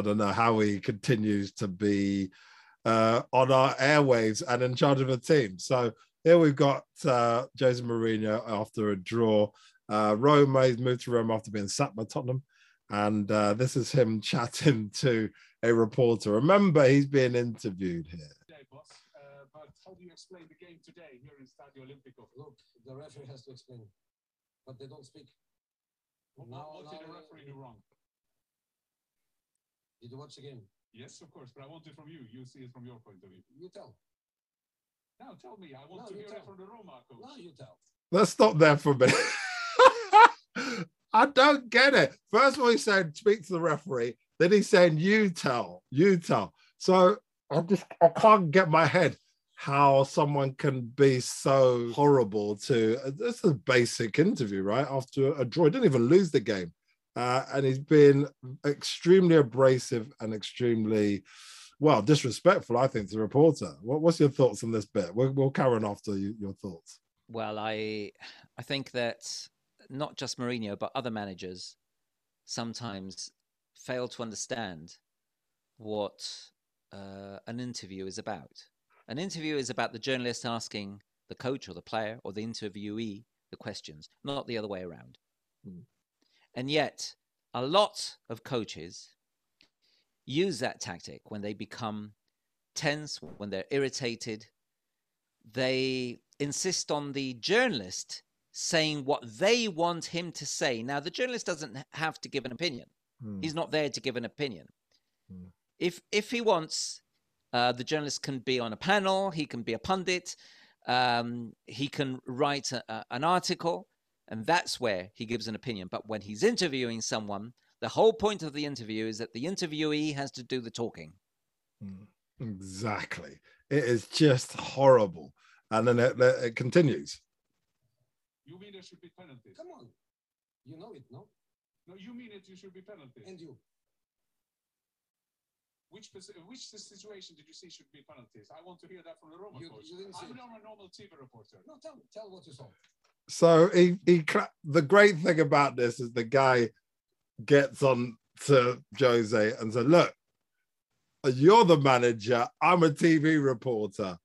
I don't know how he continues to be uh, on our airwaves and in charge of a team. So here we've got uh, Jose Mourinho after a draw. Uh, Roma, he's moved to Rome after being sacked by Tottenham. And uh, this is him chatting to a reporter. Remember, he's being interviewed here. Today, boss. Uh, but how do you explain the game today here in Stadio Olimpico? Look, the referee has to explain, but they don't speak. What, Now- what did the referee do wrong? Did you watch the game? Yes, of course, but I want it from you. You see it from your point of view. You tell. Now tell me. I want No, to you hear it from the Roma coach. No, you tell. Let's stop there for a minute. I don't get it. First of all, he said, speak to the referee. Then he's saying, you tell, you tell. So I just, I can't get my head how someone can be so horrible to, this is a basic interview, right? After a draw, he didn't even lose the game. Uh, and he's been extremely abrasive and extremely, well, disrespectful, I think, to the reporter. What, what's your thoughts on this bit? We'll, we'll carry on after you, your thoughts. Well, I I think that not just Mourinho, but other managers sometimes fail to understand what uh, an interview is about. An interview is about the journalist asking the coach or the player or the interviewee the questions, not the other way around. Hmm. And yet, a lot of coaches use that tactic when they become tense, when they're irritated. They insist on the journalist saying what they want him to say. Now, the journalist doesn't have to give an opinion. Hmm. He's not there to give an opinion. Hmm. If if he wants, uh, the journalist can be on a panel. He can be a pundit. Um, he can write a, a- an article, and that's where he gives an opinion. But when he's interviewing someone, the whole point of the interview is that the interviewee has to do the talking. Mm, Exactly. It is just horrible. And then it, it continues. You mean there should be penalties? Come on. You know it, no? No, you mean it. You should be penalties. And you. Which which situation did you see should be penalties? I want to hear that from the Roma You- coach. you didn't see I'm it. not a normal TV reporter. No, tell tell what you saw. So he, he the great thing about this is the guy gets on to Jose and said, Look, you're the manager, I'm a TV reporter.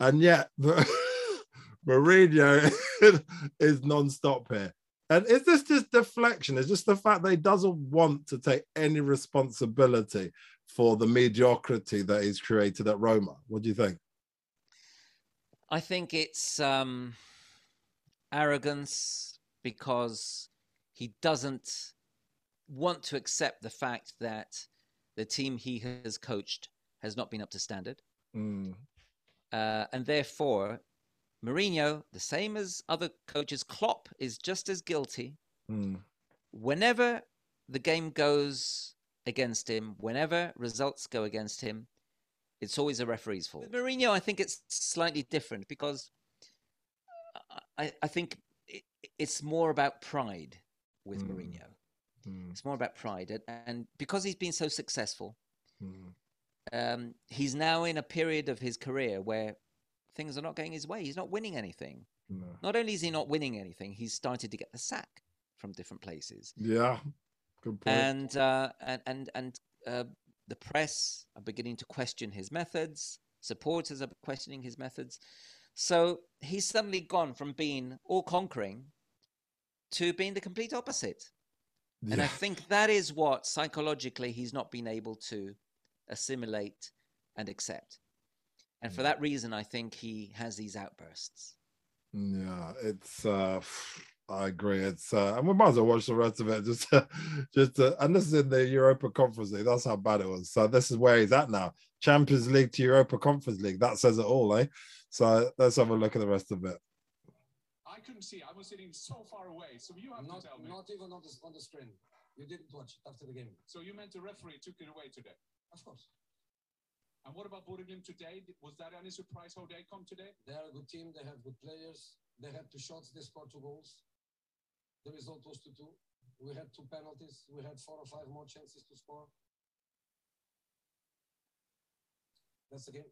And yet Mourinho is non-stop here. And is this just deflection? Is this the fact that he doesn't want to take any responsibility for the mediocrity that he's created at Roma? What do you think? I think it's um, arrogance because he doesn't want to accept the fact that the team he has coached has not been up to standard. Mm, Uh, and therefore, Mourinho, the same as other coaches, Klopp is just as guilty. mm, Whenever the game goes against him, whenever results go against him, it's always a referee's fault. With Mourinho, I think it's slightly different because I, I think it, it's more about pride with Mm. Mourinho. mm, It's more about pride. And, and because he's been so successful, mm. um, he's now in a period of his career where things are not going his way. He's not winning anything. No. Not only is he not winning anything, he's started to get the sack from different places. Yeah, good point. And uh, and and and uh, the press are beginning to question his methods. Supporters are questioning his methods. So he's suddenly gone from being all conquering to being the complete opposite. And I think that is what psychologically he's not been able to assimilate and accept. And for Mm. that reason, I think he has these outbursts. Yeah, it's uh I agree. It's uh and we might as well watch the rest of it just to, just to, and this is in the Europa Conference League. That's how bad it was. So this is where he's at now. Champions League to Europa Conference League. That says it all, eh? So let's have a look at the rest of it. I couldn't see. I was sitting so far away. So you have Not, to tell me. not even on the, on the screen. You didn't watch it after the game. So you meant the referee took it away today. Of course. And what about Bodø/Glimt today? Was that any surprise how they come today? They are a good team. They have good players. They had two shots. They scored two goals. The result was 2 2. We had two penalties. We had four or five more chances to score. That's the game.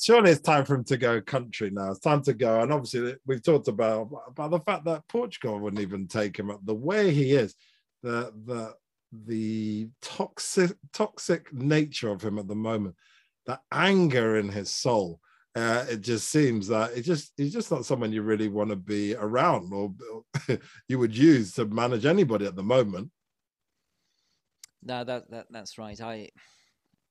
Surely it's time for him to go country now. It's time to go. And obviously we've talked about about the fact that Portugal wouldn't even take him up the way he is. The the the toxic toxic nature of him at the moment, the anger in his soul. Uh, it just seems that it just he's just not someone you really want to be around or you would use to manage anybody at the moment. No, that, that that's right. I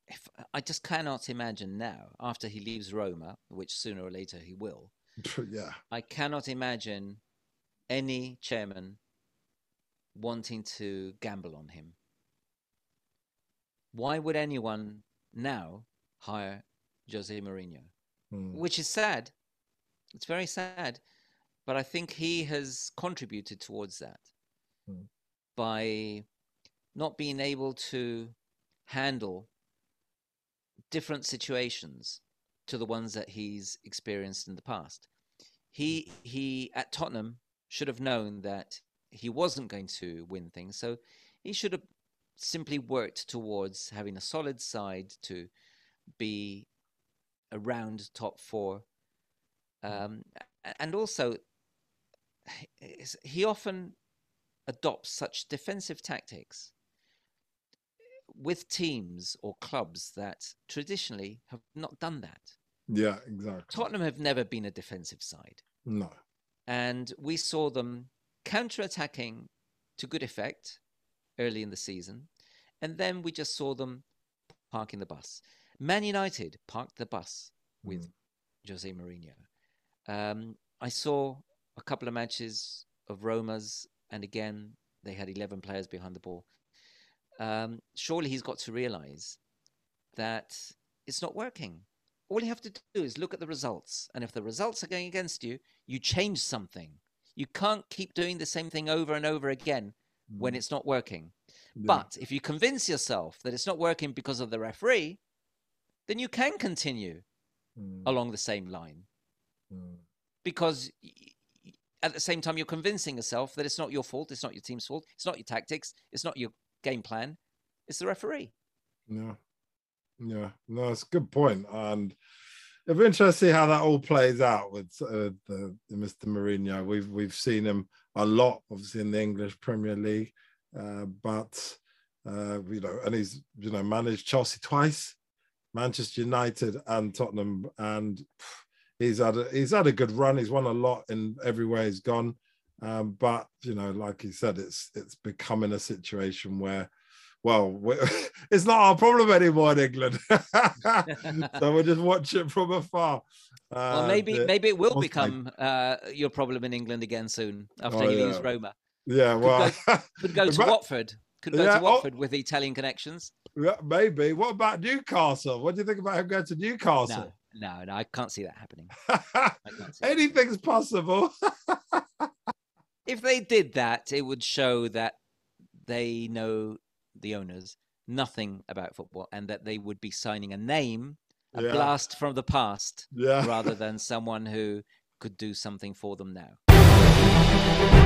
if, I just cannot imagine now after he leaves Roma, which sooner or later he will. yeah, I cannot imagine any chairman wanting to gamble on him. Why would anyone now hire Jose Mourinho? Hmm. Which is sad. It's very sad. But I think he has contributed towards that Hmm. by not being able to handle different situations to the ones that he's experienced in the past. He he at Tottenham should have known that he wasn't going to win things, so he should have simply worked towards having a solid side to be around top four. Um, and also, he often adopts such defensive tactics with teams or clubs that traditionally have not done that. yeah, exactly. Tottenham have never been a defensive side, No, and we saw them counter-attacking to good effect early in the season, and then we just saw them parking the bus. Man United parked the bus with Jose Mourinho. Um, I saw a couple of matches of Roma's, and again, they had 11 players behind the ball. Um, surely he's got to realize that it's not working. All you have to do is look at the results. And if the results are going against you, you change something. You can't keep doing the same thing over and over again when Mm. it's not working. Yeah. But if you convince yourself that it's not working because of the referee, then you can continue Mm, along the same line mm. because at the same time you're convincing yourself that it's not your fault, it's not your team's fault, it's not your tactics, it's not your game plan, it's the referee. Yeah. Yeah. No, it's a good. And it'll be interesting to see how that all plays out with uh, the, the Mr. Mourinho. We've we've seen him a lot, obviously, in the English Premier League. Uh, but uh, you know, and he's you know managed Chelsea twice, Manchester United and Tottenham, and he's had a, he's had a good run. He's won a lot in everywhere he's gone. Um, but you know, like he said, it's it's becoming a situation where well, it's not our problem anymore in England. so we'll just watch it from afar. well, Uh, maybe the- maybe it will become uh, your problem in England again soon after Oh, leaves yeah. Roma. yeah, well, Could go to Watford. Could go Yeah, to oh- Watford with Italian connections. Maybe. What about Newcastle? What do you think about him going to Newcastle? no, no, I can't see that happening. I can't that. Anything's possible. if they did that, it would show that they know the owners nothing about football and that they would be signing a name, a Yeah. blast from the past, yeah. rather than someone who could do something for them now.